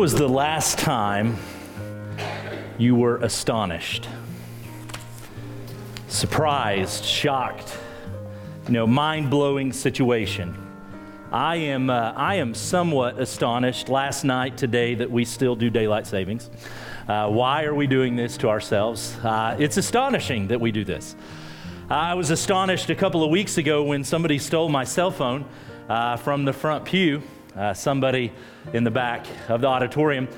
was the last time you were astonished? Surprised, shocked, you know, mind blowing situation. I am, uh, I am somewhat astonished last night, today, that we still do daylight savings. Uh, why are we doing this to ourselves? Uh, it's astonishing that we do this. I was astonished a couple of weeks ago when somebody stole my cell phone uh, from the front pew uh, somebody in the back of the auditorium.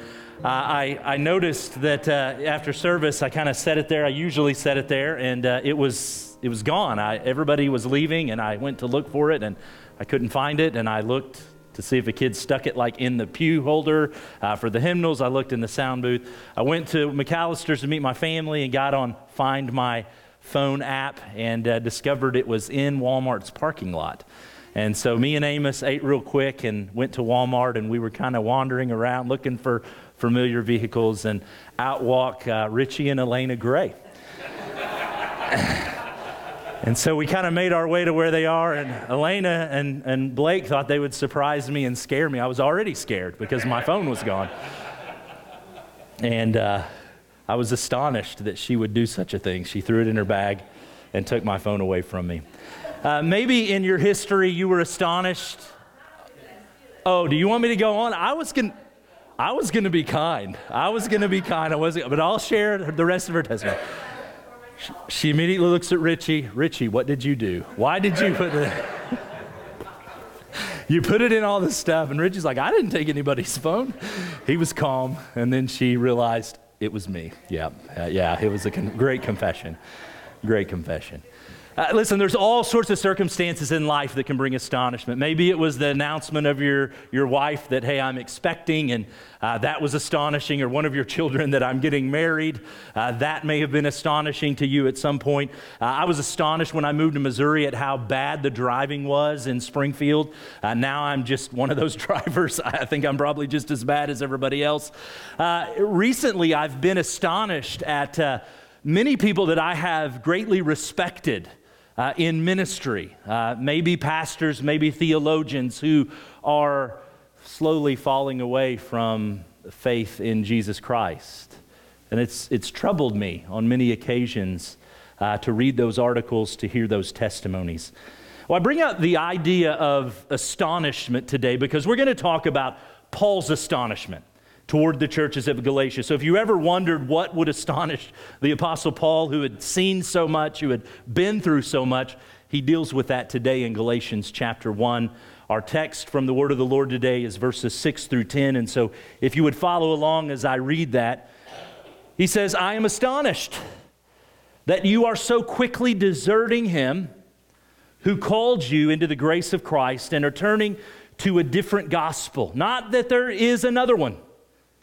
Uh, I, I, noticed that uh, after service, I kind of set it there. I usually set it there, and uh, it was it was gone. I, everybody was leaving, and I went to look for it, and I couldn't find it. And I looked to see if a kid stuck it like in the pew holder uh, for the hymnals. I looked in the sound booth. I went to McAllister's to meet my family and got on Find My Phone app and uh, discovered it was in Walmart's parking lot. And so me and Amos ate real quick and went to Walmart, and we were kind of wandering around looking for familiar vehicles. And out walk uh, Richie and Elena Gray. and so we kind of made our way to where they are, and Elena and, and Blake thought they would surprise me and scare me. I was already scared because my phone was gone. And uh, I was astonished that she would do such a thing. She threw it in her bag and took my phone away from me. Uh, maybe in your history you were astonished. Oh, do you want me to go on? I was going I was going to be kind. I was going to be kind. I wasn't, but I'll share the rest of her testimony. She, immediately looks at Richie. Richie, what did you do? Why did you put it? you put it in all this stuff, and Richie's like, I didn't take anybody's phone. He was calm, and then she realized it was me. Yeah, uh, yeah. It was a con- great confession. Great confession. Uh, listen, there's all sorts of circumstances in life that can bring astonishment. Maybe it was the announcement of your, your wife that, hey, I'm expecting, and uh, that was astonishing, or one of your children that I'm getting married. Uh, that may have been astonishing to you at some point. Uh, I was astonished when I moved to Missouri at how bad the driving was in Springfield. Uh, now I'm just one of those drivers. I think I'm probably just as bad as everybody else. Uh, recently, I've been astonished at many people that I have greatly respected uh, in ministry, uh, maybe pastors, maybe theologians who are slowly falling away from faith in Jesus Christ. And it's, it's troubled me on many occasions uh, to read those articles, to hear those testimonies. Well, I bring up the idea of astonishment today because we're going to talk about Paul's astonishment toward the churches of Galatia. So if you ever wondered what would astonish the Apostle Paul, who had seen so much, who had been through so much, he deals with that today in Galatians chapter 1. Our text from the word of the Lord today is verses 6 through 10. And so if you would follow along as I read that, he says, I am astonished that you are so quickly deserting him who called you into the grace of Christ and are turning to a different gospel. Not that there is another one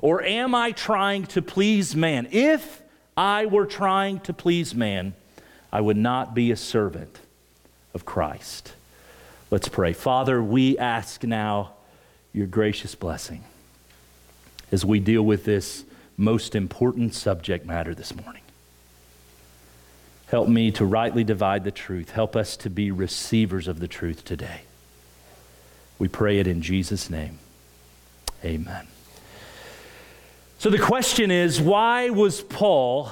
Or am I trying to please man? If I were trying to please man, I would not be a servant of Christ. Let's pray. Father, we ask now your gracious blessing as we deal with this most important subject matter this morning. Help me to rightly divide the truth. Help us to be receivers of the truth today. We pray it in Jesus' name. Amen. So the question is why was Paul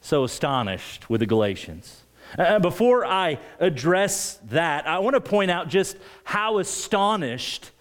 so astonished with the Galatians? Uh, before I address that, I want to point out just how astonished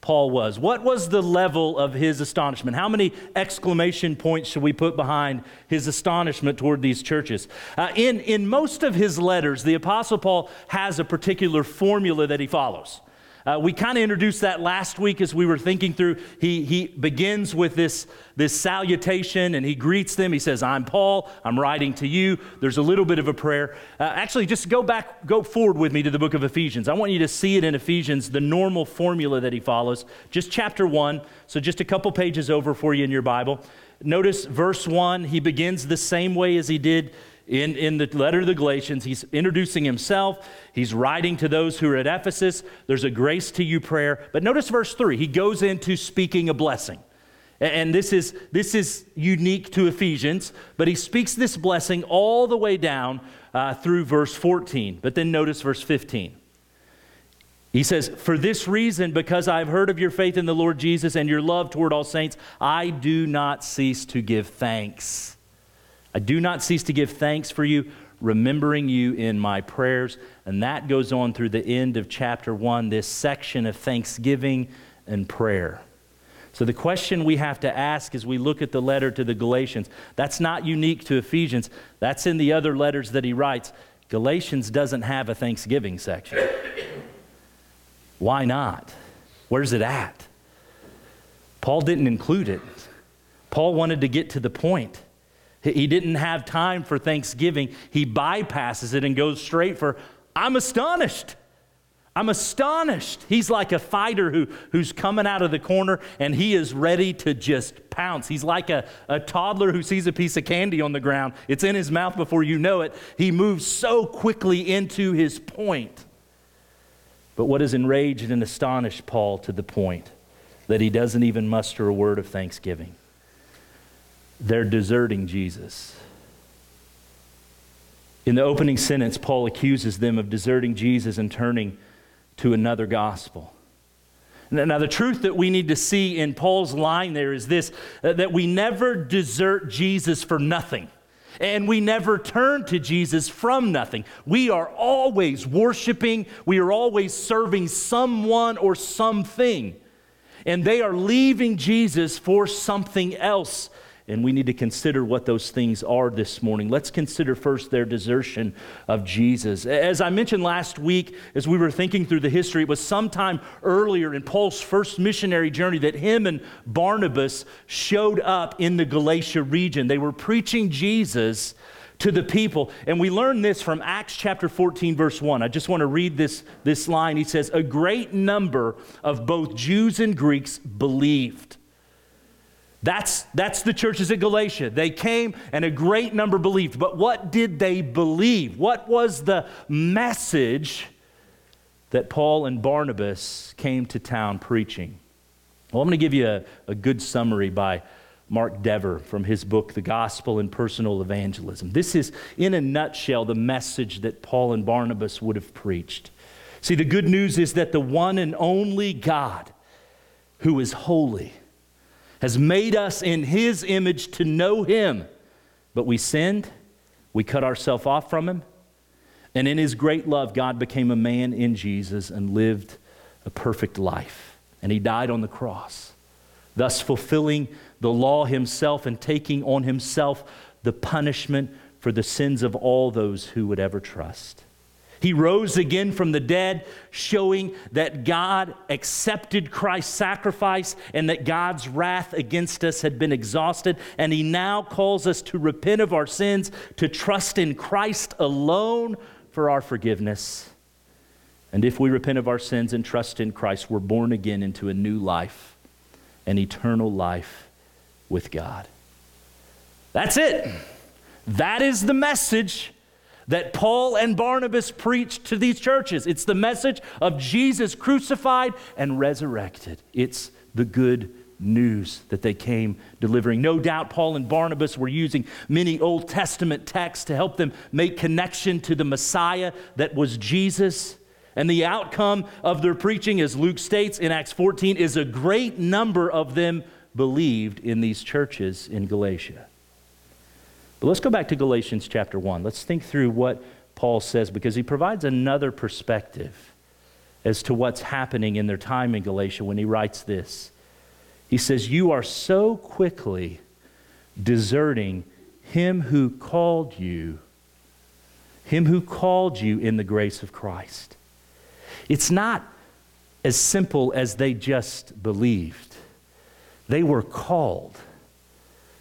Paul was. What was the level of his astonishment? How many exclamation points should we put behind his astonishment toward these churches? Uh, in, in most of his letters, the Apostle Paul has a particular formula that he follows. Uh, we kind of introduced that last week as we were thinking through. He, he begins with this, this salutation and he greets them. He says, I'm Paul, I'm writing to you. There's a little bit of a prayer. Uh, actually, just go back, go forward with me to the book of Ephesians. I want you to see it in Ephesians, the normal formula that he follows. Just chapter one, so just a couple pages over for you in your Bible. Notice verse one, he begins the same way as he did in, in the letter to the Galatians, he's introducing himself. He's writing to those who are at Ephesus. There's a grace to you prayer. But notice verse 3. He goes into speaking a blessing. And this is, this is unique to Ephesians, but he speaks this blessing all the way down uh, through verse 14. But then notice verse 15. He says, For this reason, because I've heard of your faith in the Lord Jesus and your love toward all saints, I do not cease to give thanks I do not cease to give thanks for you, remembering you in my prayers. And that goes on through the end of chapter one, this section of thanksgiving and prayer. So, the question we have to ask as we look at the letter to the Galatians, that's not unique to Ephesians, that's in the other letters that he writes. Galatians doesn't have a thanksgiving section. Why not? Where's it at? Paul didn't include it. Paul wanted to get to the point. He didn't have time for thanksgiving. He bypasses it and goes straight for, I'm astonished. I'm astonished. He's like a fighter who, who's coming out of the corner and he is ready to just pounce. He's like a, a toddler who sees a piece of candy on the ground. It's in his mouth before you know it. He moves so quickly into his point. But what has enraged and astonished Paul to the point that he doesn't even muster a word of thanksgiving? They're deserting Jesus. In the opening sentence, Paul accuses them of deserting Jesus and turning to another gospel. Now, the truth that we need to see in Paul's line there is this uh, that we never desert Jesus for nothing. And we never turn to Jesus from nothing. We are always worshiping, we are always serving someone or something. And they are leaving Jesus for something else and we need to consider what those things are this morning. Let's consider first their desertion of Jesus. As I mentioned last week, as we were thinking through the history, it was sometime earlier in Paul's first missionary journey that him and Barnabas showed up in the Galatia region. They were preaching Jesus to the people. And we learn this from Acts chapter 14, verse 1. I just want to read this, this line. He says, A great number of both Jews and Greeks believed. That's, that's the churches at Galatia. They came and a great number believed. But what did they believe? What was the message that Paul and Barnabas came to town preaching? Well, I'm going to give you a, a good summary by Mark Dever from his book, The Gospel and Personal Evangelism. This is, in a nutshell, the message that Paul and Barnabas would have preached. See, the good news is that the one and only God who is holy has made us in His image to know Him. But we sinned, we cut ourselves off from Him, and in His great love, God became a man in Jesus and lived a perfect life. And He died on the cross, thus fulfilling the law Himself and taking on Himself the punishment for the sins of all those who would ever trust. He rose again from the dead, showing that God accepted Christ's sacrifice and that God's wrath against us had been exhausted. And He now calls us to repent of our sins, to trust in Christ alone for our forgiveness. And if we repent of our sins and trust in Christ, we're born again into a new life, an eternal life with God. That's it. That is the message that Paul and Barnabas preached to these churches. It's the message of Jesus crucified and resurrected. It's the good news that they came delivering. No doubt Paul and Barnabas were using many Old Testament texts to help them make connection to the Messiah that was Jesus. And the outcome of their preaching, as Luke states in Acts 14, is a great number of them believed in these churches in Galatia. But let's go back to Galatians chapter 1. Let's think through what Paul says because he provides another perspective as to what's happening in their time in Galatia when he writes this. He says, You are so quickly deserting him who called you, him who called you in the grace of Christ. It's not as simple as they just believed. They were called.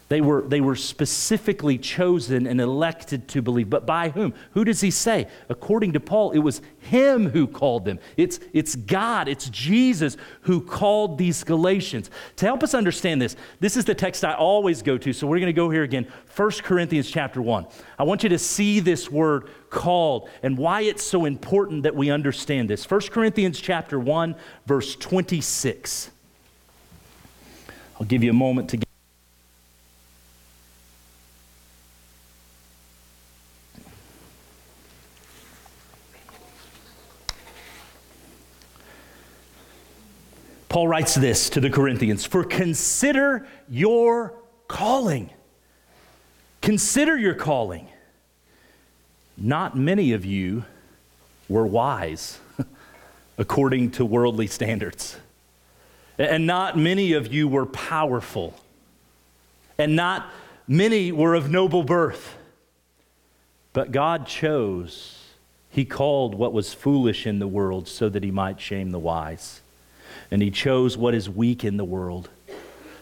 They were, they were specifically chosen and elected to believe. But by whom? Who does he say? According to Paul, it was him who called them. It's, it's God, it's Jesus who called these Galatians. To help us understand this, this is the text I always go to. So we're going to go here again. 1 Corinthians chapter 1. I want you to see this word called and why it's so important that we understand this. 1 Corinthians chapter 1, verse 26. I'll give you a moment to Paul writes this to the Corinthians For consider your calling. Consider your calling. Not many of you were wise according to worldly standards. And not many of you were powerful. And not many were of noble birth. But God chose, He called what was foolish in the world so that He might shame the wise and he chose what is weak in the world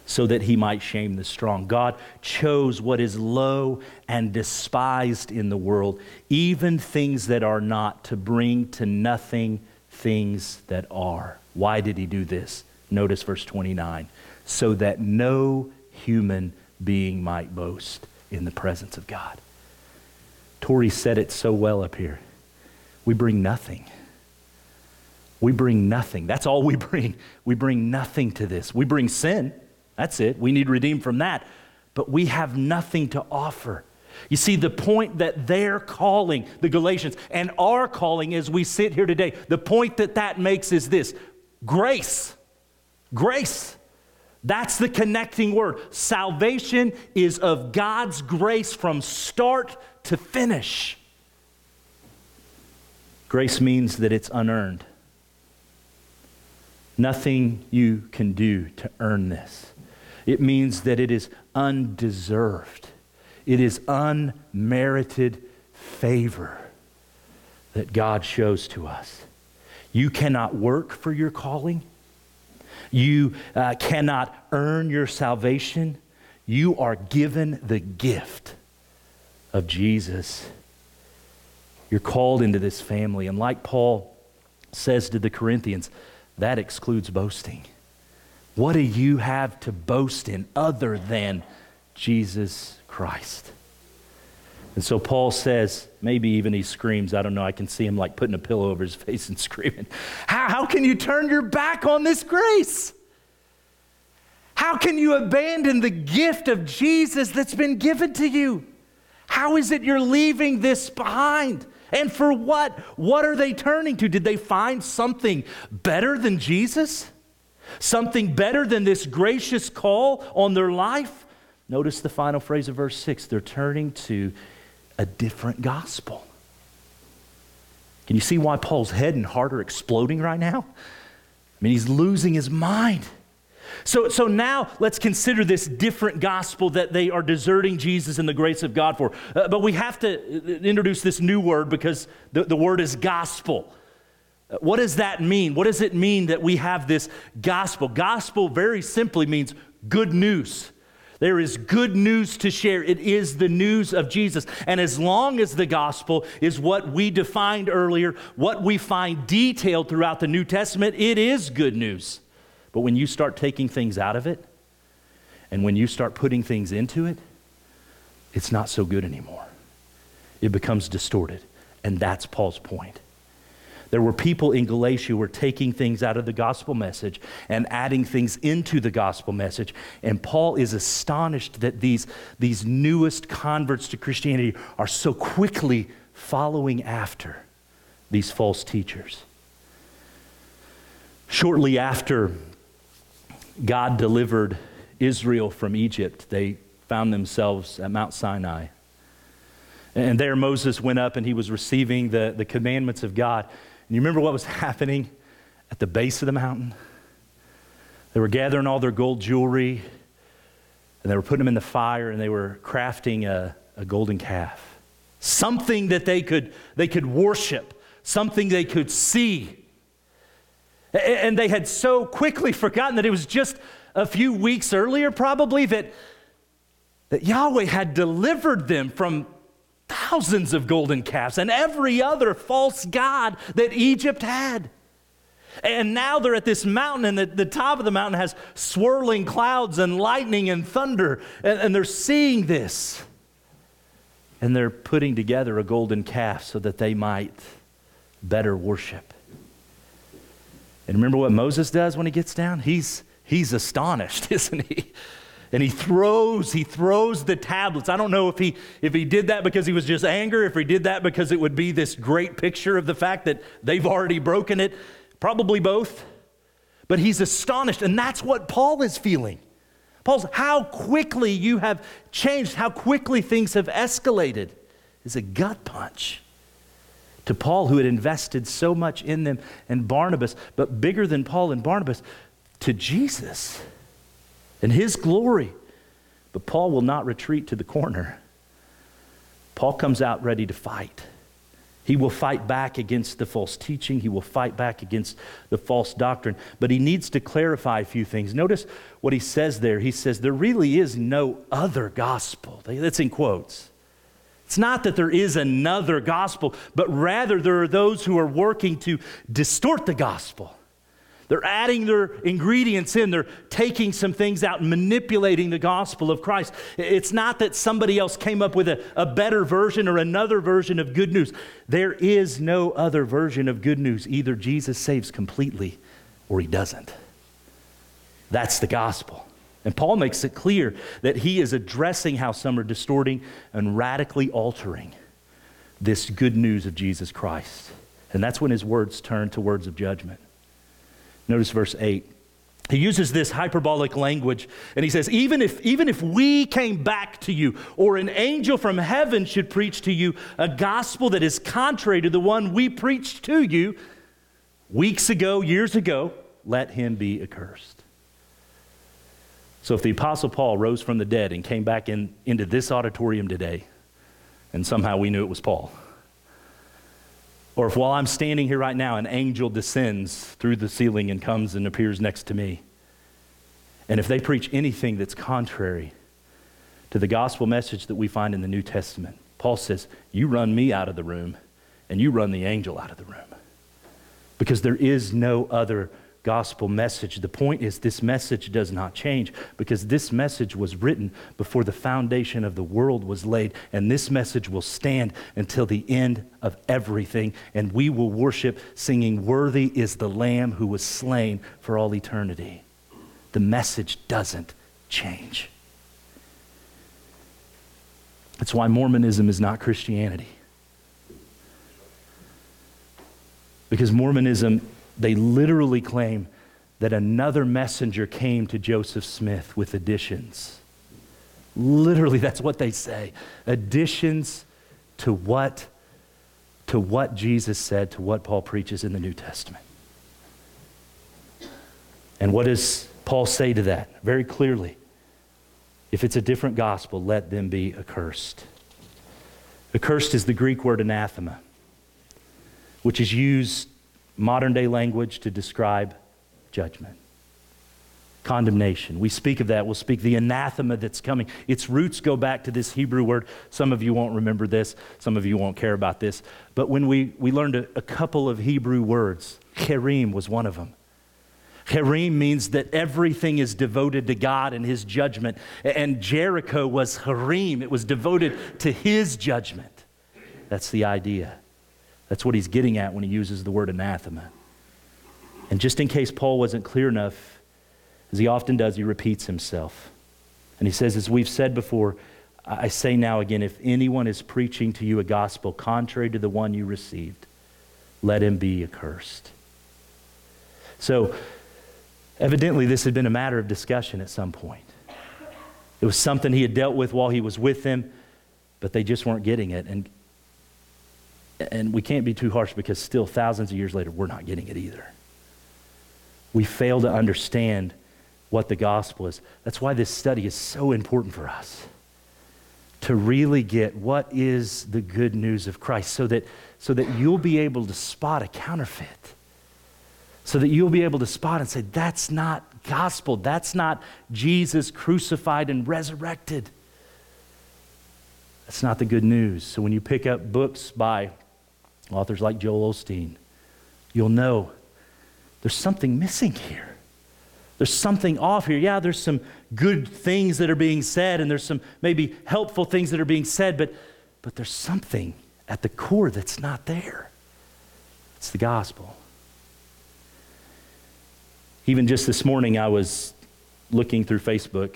so that he might shame the strong. God chose what is low and despised in the world, even things that are not, to bring to nothing things that are. Why did he do this? Notice verse 29 so that no human being might boast in the presence of God. Tori said it so well up here. We bring nothing. We bring nothing. That's all we bring. We bring nothing to this. We bring sin. That's it. We need redeemed from that. But we have nothing to offer. You see, the point that they're calling, the Galatians, and our calling as we sit here today, the point that that makes is this grace. Grace. That's the connecting word. Salvation is of God's grace from start to finish. Grace means that it's unearned. Nothing you can do to earn this. It means that it is undeserved, it is unmerited favor that God shows to us. You cannot work for your calling. You uh, cannot earn your salvation. You are given the gift of Jesus. You're called into this family. And like Paul says to the Corinthians, that excludes boasting. What do you have to boast in other than Jesus Christ? And so Paul says, maybe even he screams, I don't know, I can see him like putting a pillow over his face and screaming, How, how can you turn your back on this grace? How can you abandon the gift of Jesus that's been given to you? How is it you're leaving this behind? And for what? What are they turning to? Did they find something better than Jesus? Something better than this gracious call on their life? Notice the final phrase of verse 6 they're turning to a different gospel. Can you see why Paul's head and heart are exploding right now? I mean, he's losing his mind. So, so now let's consider this different gospel that they are deserting Jesus and the grace of God for. Uh, but we have to uh, introduce this new word because the, the word is gospel. Uh, what does that mean? What does it mean that we have this gospel? Gospel very simply means good news. There is good news to share. It is the news of Jesus. And as long as the gospel is what we defined earlier, what we find detailed throughout the New Testament, it is good news. But when you start taking things out of it, and when you start putting things into it, it's not so good anymore. It becomes distorted. And that's Paul's point. There were people in Galatia who were taking things out of the gospel message and adding things into the gospel message. And Paul is astonished that these, these newest converts to Christianity are so quickly following after these false teachers. Shortly after God delivered Israel from Egypt, they found themselves at Mount Sinai. And there Moses went up and he was receiving the, the commandments of God. And you remember what was happening at the base of the mountain? They were gathering all their gold jewelry and they were putting them in the fire and they were crafting a, a golden calf. Something that they could, they could worship, something they could see. And they had so quickly forgotten that it was just a few weeks earlier, probably, that, that Yahweh had delivered them from thousands of golden calves and every other false god that Egypt had. And now they're at this mountain, and the, the top of the mountain has swirling clouds and lightning and thunder, and, and they're seeing this. And they're putting together a golden calf so that they might better worship. And remember what Moses does when he gets down? He's, he's astonished, isn't he? And he throws, he throws the tablets. I don't know if he, if he did that because he was just anger, if he did that because it would be this great picture of the fact that they've already broken it. Probably both. But he's astonished, and that's what Paul is feeling. Paul's how quickly you have changed, how quickly things have escalated is a gut punch to Paul, who had invested so much in them, and Barnabas, but bigger than Paul and Barnabas, to Jesus and his glory. But Paul will not retreat to the corner. Paul comes out ready to fight. He will fight back against the false teaching. He will fight back against the false doctrine. But he needs to clarify a few things. Notice what he says there. He says, There really is no other gospel. That's in quotes. It's not that there is another gospel, but rather there are those who are working to distort the gospel. They're adding their ingredients in. They're taking some things out and manipulating the gospel of Christ. It's not that somebody else came up with a, a, better version or another version of good news. There is no other version of good news. Either Jesus saves completely or he doesn't. That's the gospel. And Paul makes it clear that he is addressing how some are distorting and radically altering this good news of Jesus Christ. And that's when his words turn to words of judgment. Notice verse 8. He uses this hyperbolic language and he says, even if, even if we came back to you or an angel from heaven should preach to you a gospel that is contrary to the one we preached to you weeks ago, years ago, let him be accursed. So if the Apostle Paul rose from the dead and came back in, into this auditorium today, and somehow we knew it was Paul, or if while I'm standing here right now, an angel descends through the ceiling and comes and appears next to me. And if they preach anything that's contrary to the gospel message that we find in the New Testament, Paul says, You run me out of the room, and you run the angel out of the room. Because there is no other gospel message. The point is, this message does not change because this message was written before the foundation of the world was laid, and this message will stand until the end of everything. And we will worship, singing, Worthy is the Lamb who was slain for all eternity. The message doesn't change. That's why Mormonism is not Christianity. Because Mormonism they literally claim that another messenger came to Joseph Smith with additions. Literally, that's what they say. Additions to what? To what Jesus said, to what Paul preaches in the New Testament. And what does Paul say to that? Very clearly. If it's a different gospel, let them be accursed. Accursed is the Greek word anathema, which is used modern day language to describe judgment, condemnation. We speak of that. We'll speak the anathema that's coming. Its roots go back to this Hebrew word. Some of you won't remember this, some of you won't care about this. But when we, we learned a, a couple of Hebrew words, Kerim was one of them. Kerim means that everything is devoted to God and His judgment. And Jericho was Harim, it was devoted to His judgment. That's the idea. That's what he's getting at when he uses the word anathema. And just in case Paul wasn't clear enough, as he often does, he repeats himself. And he says, As we've said before, I say now again, if anyone is preaching to you a gospel contrary to the one you received, let him be accursed. So, evidently, this had been a matter of discussion at some point. It was something he had dealt with while he was with them, but they just weren't getting it. And and we can't be too harsh because still thousands of years later, we're not getting it either. We fail to understand what the gospel is. That's why this study is so important for us to really get what is the good news of Christ so that, so that you'll be able to spot a counterfeit, so that you'll be able to spot and say, that's not gospel. That's not Jesus crucified and resurrected. That's not the good news. So when you pick up books by authors like Joel Osteen, you'll know there's something missing here. There's something off here. Yeah, there's some good things that are being said, and there's some maybe helpful things that are being said, but, but there's something at the core that's not there. It's the gospel. Even just this morning, I was looking through Facebook.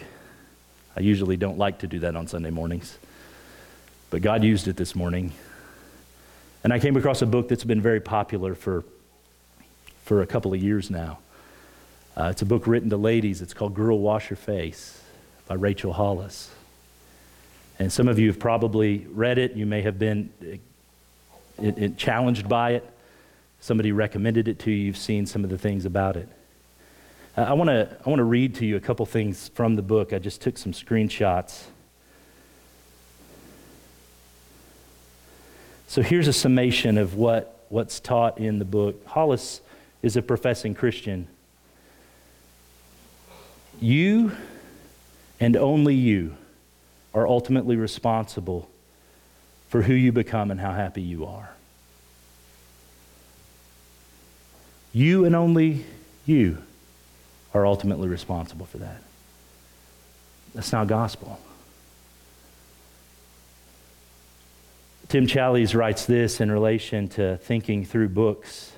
I usually don't like to do that on Sunday mornings, but God used it this morning. And I came across a book that's been very popular for, for a couple of years now. Uh, it's a book written to ladies. It's called Girl Wash Your Face by Rachel Hollis. And some of you have probably read it. You may have been it, uh, it, challenged by it. Somebody recommended it to you. You've seen some of the things about it. Uh, I want to I want to read to you a couple things from the book. I just took some screenshots. So here's a summation of what, what's taught in the book. Hollis is a professing Christian. You and only you are ultimately responsible for who you become and how happy you are. You and only you are ultimately responsible for that. That's not gospel. Tim Challies writes this in relation to thinking through books.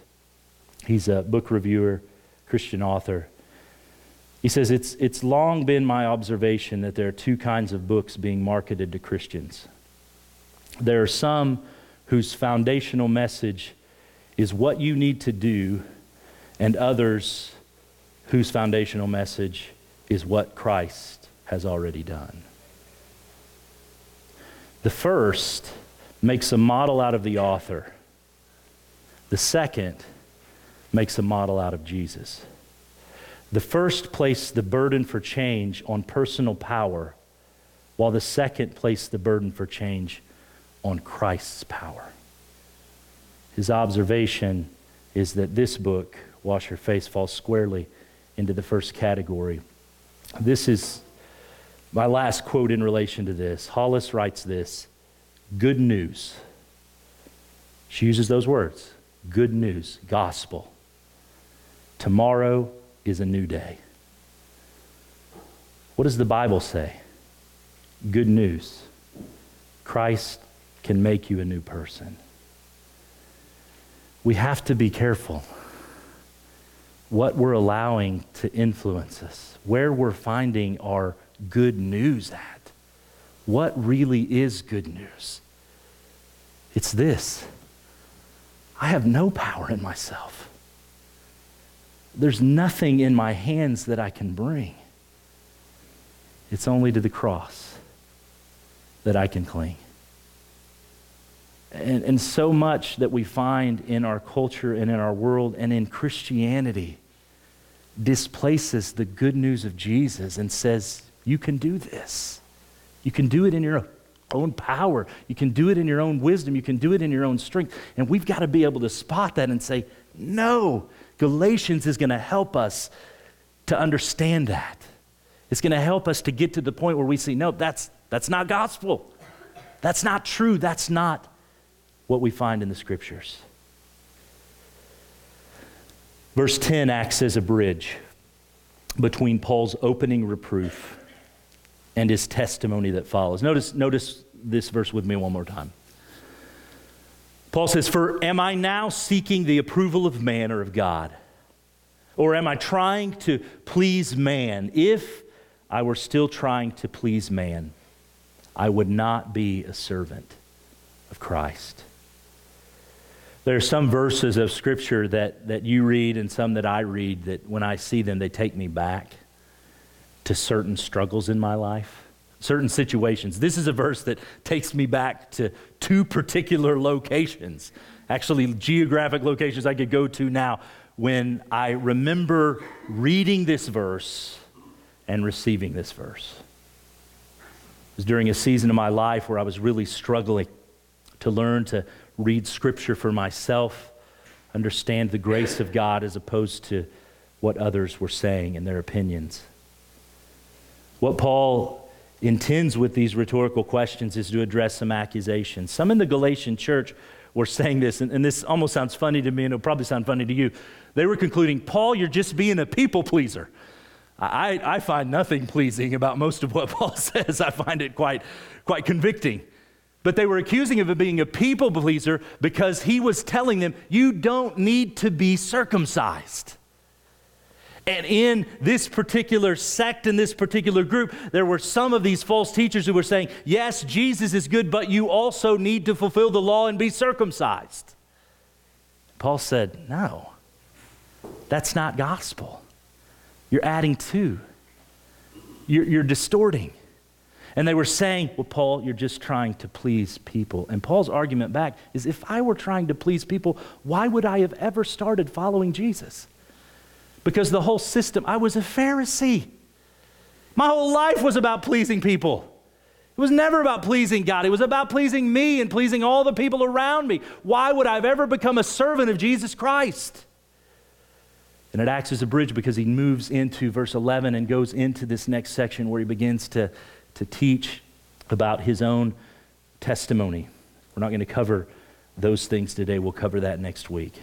He's a book reviewer, Christian author. He says, it's, it's long been my observation that there are two kinds of books being marketed to Christians. There are some whose foundational message is what you need to do, and others whose foundational message is what Christ has already done. The first makes a model out of the author, the second makes a model out of Jesus. The first placed the burden for change on personal power, while the second placed the burden for change on Christ's power. His observation is that this book, Wash Your Face, falls squarely into the first category. This is my last quote in relation to this. Hollis writes this good news. She uses those words good news, gospel. Tomorrow is a new day. What does the Bible say? Good news. Christ can make you a new person. We have to be careful what we're allowing to influence us, where we're finding our good news at. What really is good news? It's this I have no power in myself. There's nothing in my hands that I can bring. It's only to the cross that I can cling. And, and so much that we find in our culture and in our world and in Christianity displaces the good news of Jesus and says, You can do this. You can do it in your own power. You can do it in your own wisdom. You can do it in your own strength. And we've got to be able to spot that and say, no, Galatians is going to help us to understand that. It's going to help us to get to the point where we see, no, that's, that's not gospel. That's not true. That's not what we find in the scriptures. Verse 10 acts as a bridge between Paul's opening reproof and his testimony that follows. Notice, notice this verse with me one more time. Paul says, For am I now seeking the approval of man or of God? Or am I trying to please man? If I were still trying to please man, I would not be a servant of Christ. There are some verses of Scripture that, that you read and some that I read that when I see them, they take me back to certain struggles in my life, certain situations. This is a verse that takes me back to two particular locations, actually, geographic locations I could go to now when I remember reading this verse and receiving this verse. It was during a season of my life where I was really struggling to learn to read scripture for myself understand the grace of God as opposed to what others were saying and their opinions. What Paul intends with these rhetorical questions is to address some accusations. Some in the Galatian church were saying this, and, and this almost sounds funny to me, and it'll probably sound funny to you. They were concluding, Paul, you're just being a people pleaser. I, I find nothing pleasing about most of what Paul says. I find it quite, quite convicting. But they were accusing him of being a people pleaser because he was telling them, You don't need to be circumcised. And in this particular sect, in this particular group, there were some of these false teachers who were saying, Yes, Jesus is good, but you also need to fulfill the law and be circumcised. Paul said, No, that's not gospel. You're adding to, you're, you're distorting. And they were saying, Well, Paul, you're just trying to please people. And Paul's argument back is if I were trying to please people, why would I have ever started following Jesus? Because the whole system, I was a Pharisee. My whole life was about pleasing people. It was never about pleasing God. It was about pleasing me and pleasing all the people around me. Why would I have ever become a servant of Jesus Christ? And it acts as a bridge because he moves into verse 11 and goes into this next section where he begins to, to teach about his own testimony. We're not going to cover those things today. We'll cover that next week.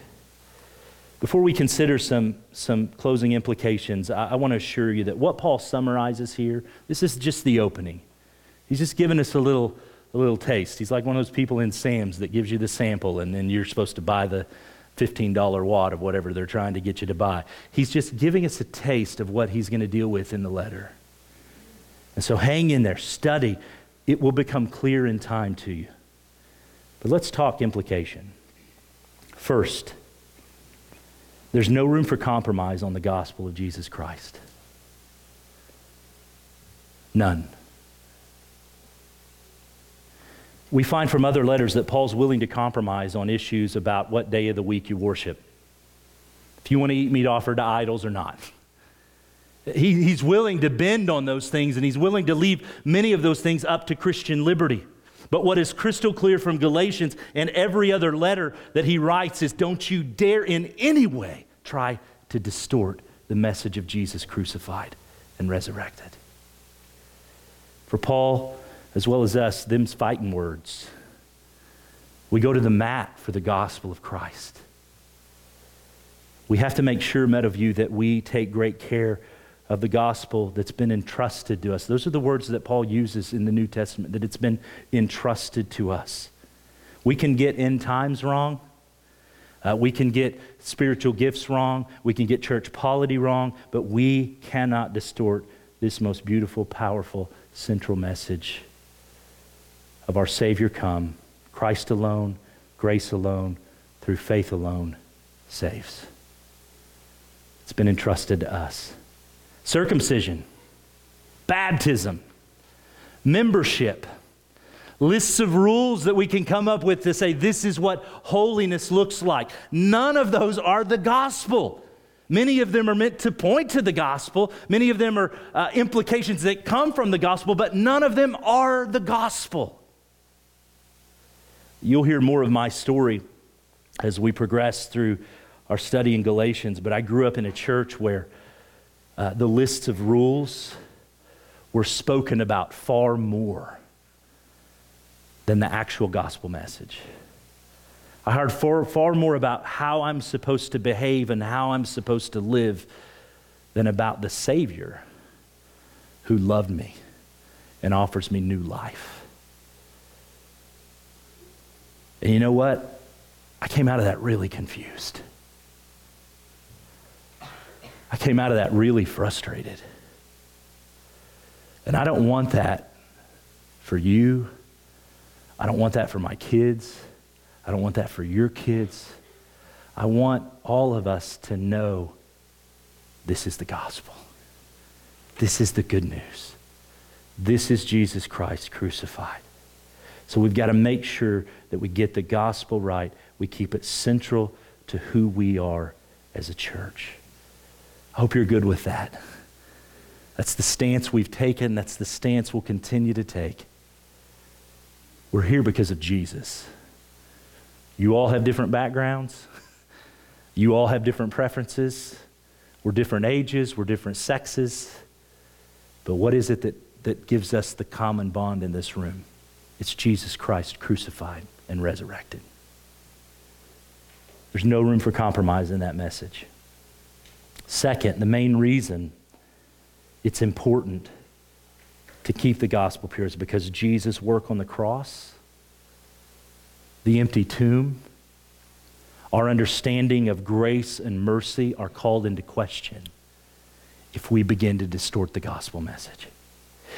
Before we consider some, some closing implications, I, I want to assure you that what Paul summarizes here, this is just the opening. He's just giving us a little, a little taste. He's like one of those people in Sam's that gives you the sample, and then you're supposed to buy the, $15 wad of whatever they're trying to get you to buy. He's just giving us a taste of what he's going to deal with in the letter. And so hang in there, study. It will become clear in time to you. But let's talk implication. First, there's no room for compromise on the gospel of Jesus Christ. None. We find from other letters that Paul's willing to compromise on issues about what day of the week you worship. If you want to eat meat offered to idols or not. He, he's willing to bend on those things and he's willing to leave many of those things up to Christian liberty. But what is crystal clear from Galatians and every other letter that he writes is don't you dare in any way try to distort the message of Jesus crucified and resurrected. For Paul, as well as us, them's fighting words. We go to the mat for the gospel of Christ. We have to make sure, Meadowview, that we take great care of the gospel that's been entrusted to us. Those are the words that Paul uses in the New Testament, that it's been entrusted to us. We can get end times wrong. Uh, we can get spiritual gifts wrong. We can get church polity wrong, but we cannot distort this most beautiful, powerful, central message of our Savior come. Christ alone, grace alone, through faith alone saves. It's been entrusted to us. Circumcision, baptism, membership, lists of rules that we can come up with to say this is what holiness looks like. None of those are the gospel. Many of them are meant to point to the gospel. Many of them are uh, implications that come from the gospel, but none of them are the gospel. You'll hear more of my story as we progress through our study in Galatians, but I grew up in a church where uh, the lists of rules were spoken about far more than the actual gospel message. I heard far, far more about how I'm supposed to behave and how I'm supposed to live than about the Savior who loved me and offers me new life. And you know what? I came out of that really confused. I came out of that really frustrated. And I don't want that for you. I don't want that for my kids. I don't want that for your kids. I want all of us to know this is the gospel. This is the good news. This is Jesus Christ crucified. So we've got to make sure that we get the gospel right. We keep it central to who we are as a church. I hope you're good with that. That's the stance we've taken. That's the stance we'll continue to take. We're here because of Jesus. You all have different backgrounds. You all have different preferences. We're different ages, we're different sexes. But what is it that, that gives us the common bond in this room? It's Jesus Christ crucified and resurrected. There's no room for compromise in that message. Second, the main reason it's important to keep the gospel pure is because Jesus' work on the cross, the empty tomb, our understanding of grace and mercy are called into question if we begin to distort the gospel message.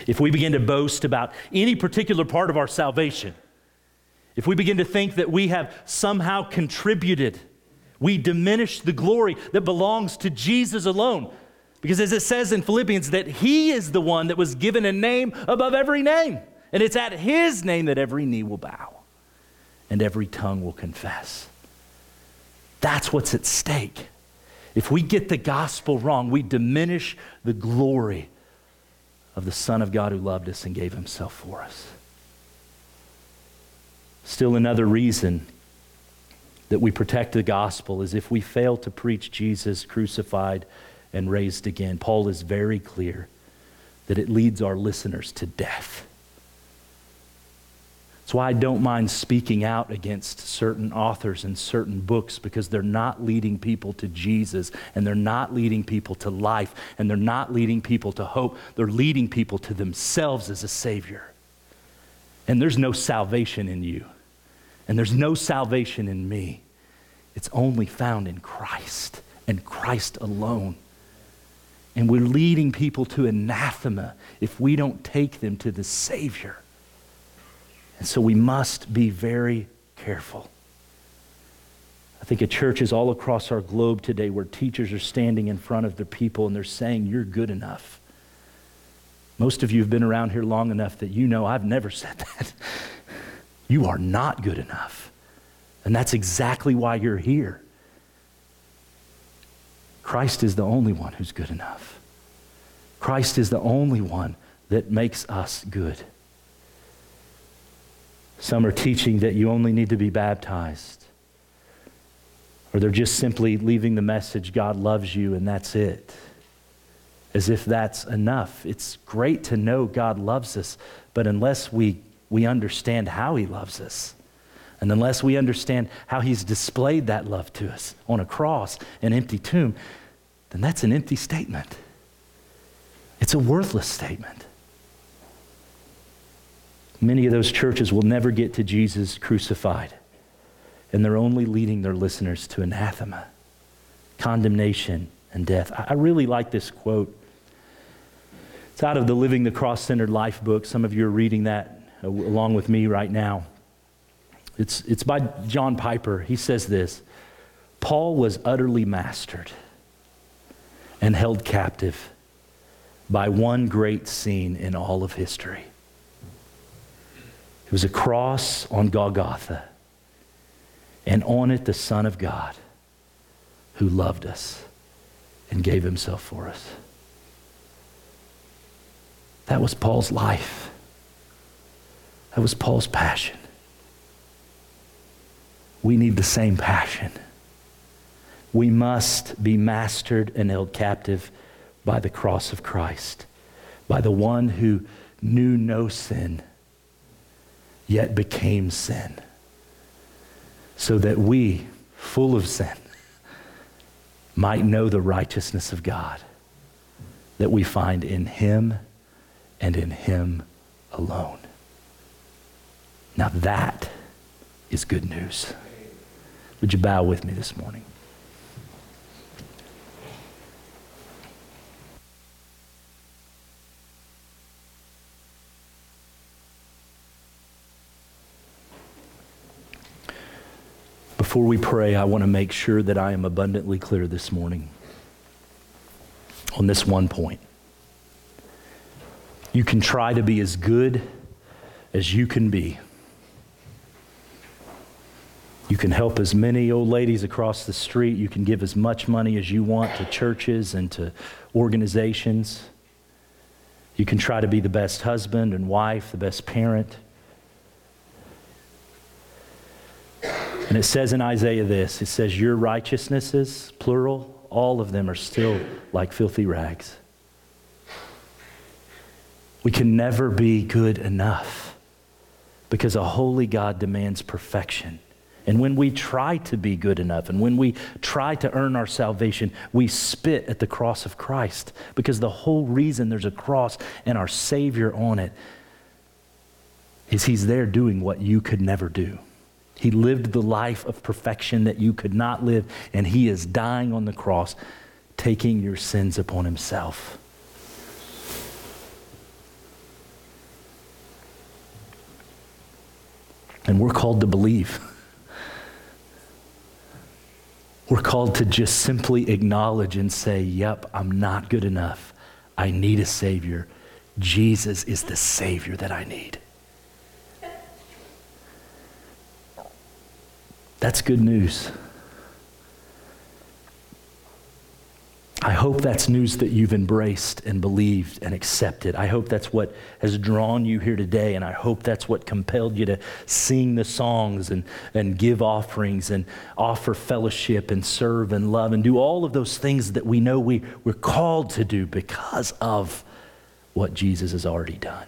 If we begin to boast about any particular part of our salvation, if we begin to think that we have somehow contributed, we diminish the glory that belongs to Jesus alone. Because as it says in Philippians, that He is the one that was given a name above every name. And it's at His name that every knee will bow and every tongue will confess. That's what's at stake. If we get the gospel wrong, we diminish the glory of the Son of God who loved us and gave Himself for us. Still, another reason that we protect the gospel is if we fail to preach Jesus crucified and raised again. Paul is very clear that it leads our listeners to death. That's why I don't mind speaking out against certain authors and certain books because they're not leading people to Jesus and they're not leading people to life and they're not leading people to hope. They're leading people to themselves as a Savior. And there's no salvation in you, and there's no salvation in me. It's only found in Christ and Christ alone. And we're leading people to anathema if we don't take them to the Savior. And so we must be very careful. I think of churches all across our globe today where teachers are standing in front of their people and they're saying, You're good enough. Most of you have been around here long enough that you know I've never said that. you are not good enough. And that's exactly why you're here. Christ is the only one who's good enough. Christ is the only one that makes us good. Some are teaching that you only need to be baptized. Or they're just simply leaving the message, God loves you, and that's it. As if that's enough. It's great to know God loves us, but unless we, we understand how He loves us, and unless we understand how He's displayed that love to us on a cross, an empty tomb, then that's an empty statement. It's a worthless statement. Many of those churches will never get to Jesus crucified, and they're only leading their listeners to anathema, condemnation, and death. I really like this quote. It's out of the Living the Cross Centered Life book. Some of you are reading that Uh, along with me right now. It's, it's by John Piper. He says this Paul was utterly mastered and held captive by one great scene in all of history. It was a cross on Golgotha, and on it, the Son of God who loved us and gave himself for us. That was Paul's life. That was Paul's passion. We need the same passion. We must be mastered and held captive by the cross of Christ, by the one who knew no sin, yet became sin, so that we, full of sin, might know the righteousness of God that we find in Him and in Him alone. Now that is good news. Would you bow with me this morning? Before we pray, I want to make sure that I am abundantly clear this morning on this one point. You can try to be as good as you can be. You can help as many old ladies across the street. You can give as much money as you want to churches and to organizations. You can try to be the best husband and wife, the best parent. And it says in Isaiah this it says, Your righteousnesses, plural, all of them are still like filthy rags. We can never be good enough because a holy God demands perfection. And when we try to be good enough and when we try to earn our salvation, we spit at the cross of Christ because the whole reason there's a cross and our Savior on it is He's there doing what you could never do. He lived the life of perfection that you could not live, and He is dying on the cross, taking your sins upon Himself. And we're called to believe. We're called to just simply acknowledge and say, Yep, I'm not good enough. I need a Savior. Jesus is the Savior that I need. That's good news. I hope that's news that you've embraced and believed and accepted. I hope that's what has drawn you here today, and I hope that's what compelled you to sing the songs and, and give offerings and offer fellowship and serve and love and do all of those things that we know we, we're called to do because of what Jesus has already done.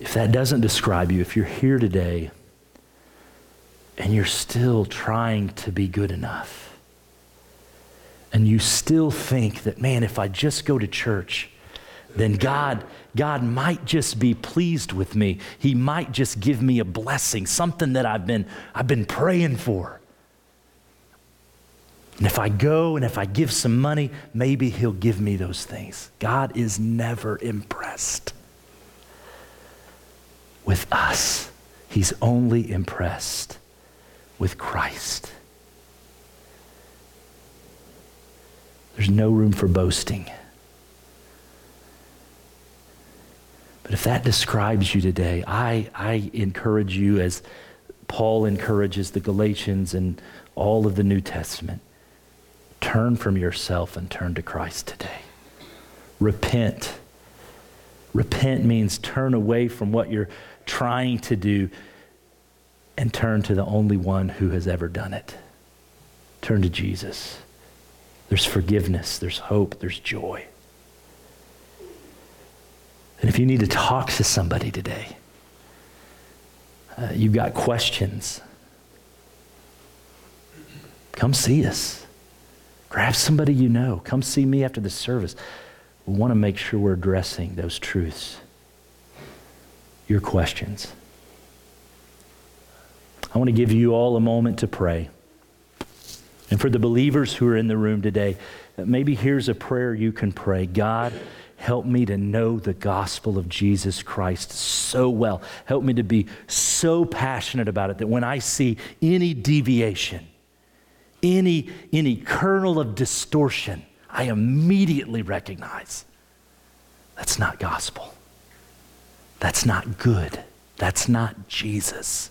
If that doesn't describe you, if you're here today, and you're still trying to be good enough. And you still think that, man, if I just go to church, then God, God might just be pleased with me. He might just give me a blessing, something that I've been, I've been praying for. And if I go and if I give some money, maybe He'll give me those things. God is never impressed with us, He's only impressed with Christ. There's no room for boasting. But if that describes you today, I, I encourage you, as Paul encourages the Galatians and all of the New Testament, turn from yourself and turn to Christ today. Repent. Repent means turn away from what you're trying to do and turn to the only one who has ever done it. Turn to Jesus. There's forgiveness, there's hope, there's joy. And if you need to talk to somebody today, uh, you've got questions, come see us. Grab somebody you know. Come see me after the service. We want to make sure we're addressing those truths. Your questions. I want to give you all a moment to pray. And for the believers who are in the room today, maybe here's a prayer you can pray God, help me to know the gospel of Jesus Christ so well. Help me to be so passionate about it that when I see any deviation, any, any kernel of distortion, I immediately recognize that's not gospel. That's not good. That's not Jesus.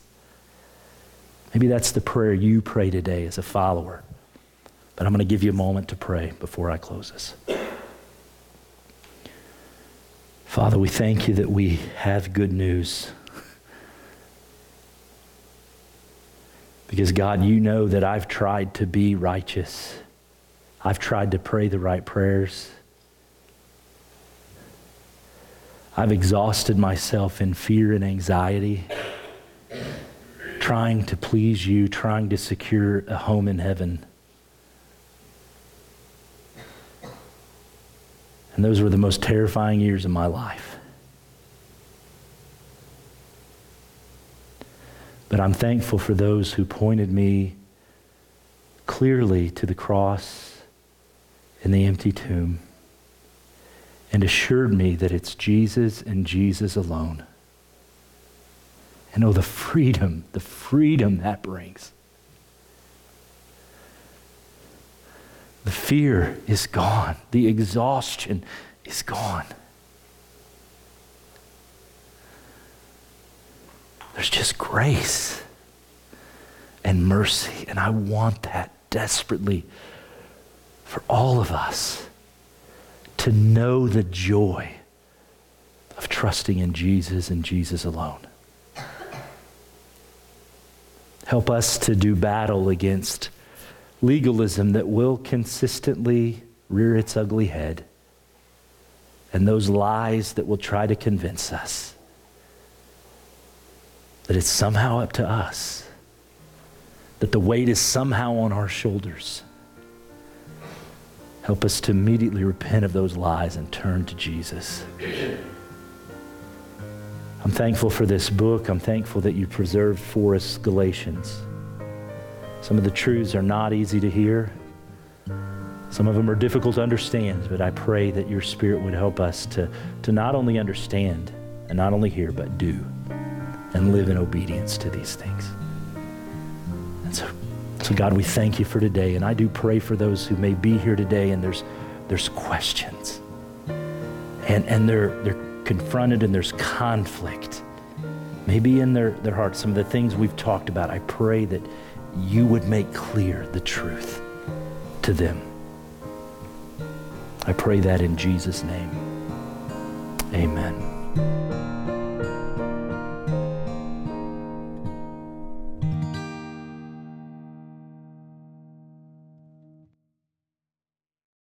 Maybe that's the prayer you pray today as a follower. But I'm going to give you a moment to pray before I close this. Father, we thank you that we have good news. Because, God, you know that I've tried to be righteous. I've tried to pray the right prayers. I've exhausted myself in fear and anxiety trying to please you, trying to secure a home in heaven. And those were the most terrifying years of my life. But I'm thankful for those who pointed me clearly to the cross and the empty tomb and assured me that it's Jesus and Jesus alone. And oh, the freedom, the freedom that brings. The fear is gone, the exhaustion is gone. There's just grace and mercy, and I want that desperately for all of us to know the joy of trusting in Jesus and Jesus alone. Help us to do battle against legalism that will consistently rear its ugly head and those lies that will try to convince us that it's somehow up to us, that the weight is somehow on our shoulders. Help us to immediately repent of those lies and turn to Jesus. I'm thankful for this book. I'm thankful that you preserved for us Galatians. Some of the truths are not easy to hear. Some of them are difficult to understand, but I pray that your Spirit would help us to, to not only understand and not only hear, but do and live in obedience to these things. And so, so God, we thank you for today. And I do pray for those who may be here today and there's, there's questions and, and they're, they're confronted and there's conflict. Maybe in their, their hearts, some of the things we've talked about, I pray that you would make clear the truth to them. I pray that in Jesus' name. Amen.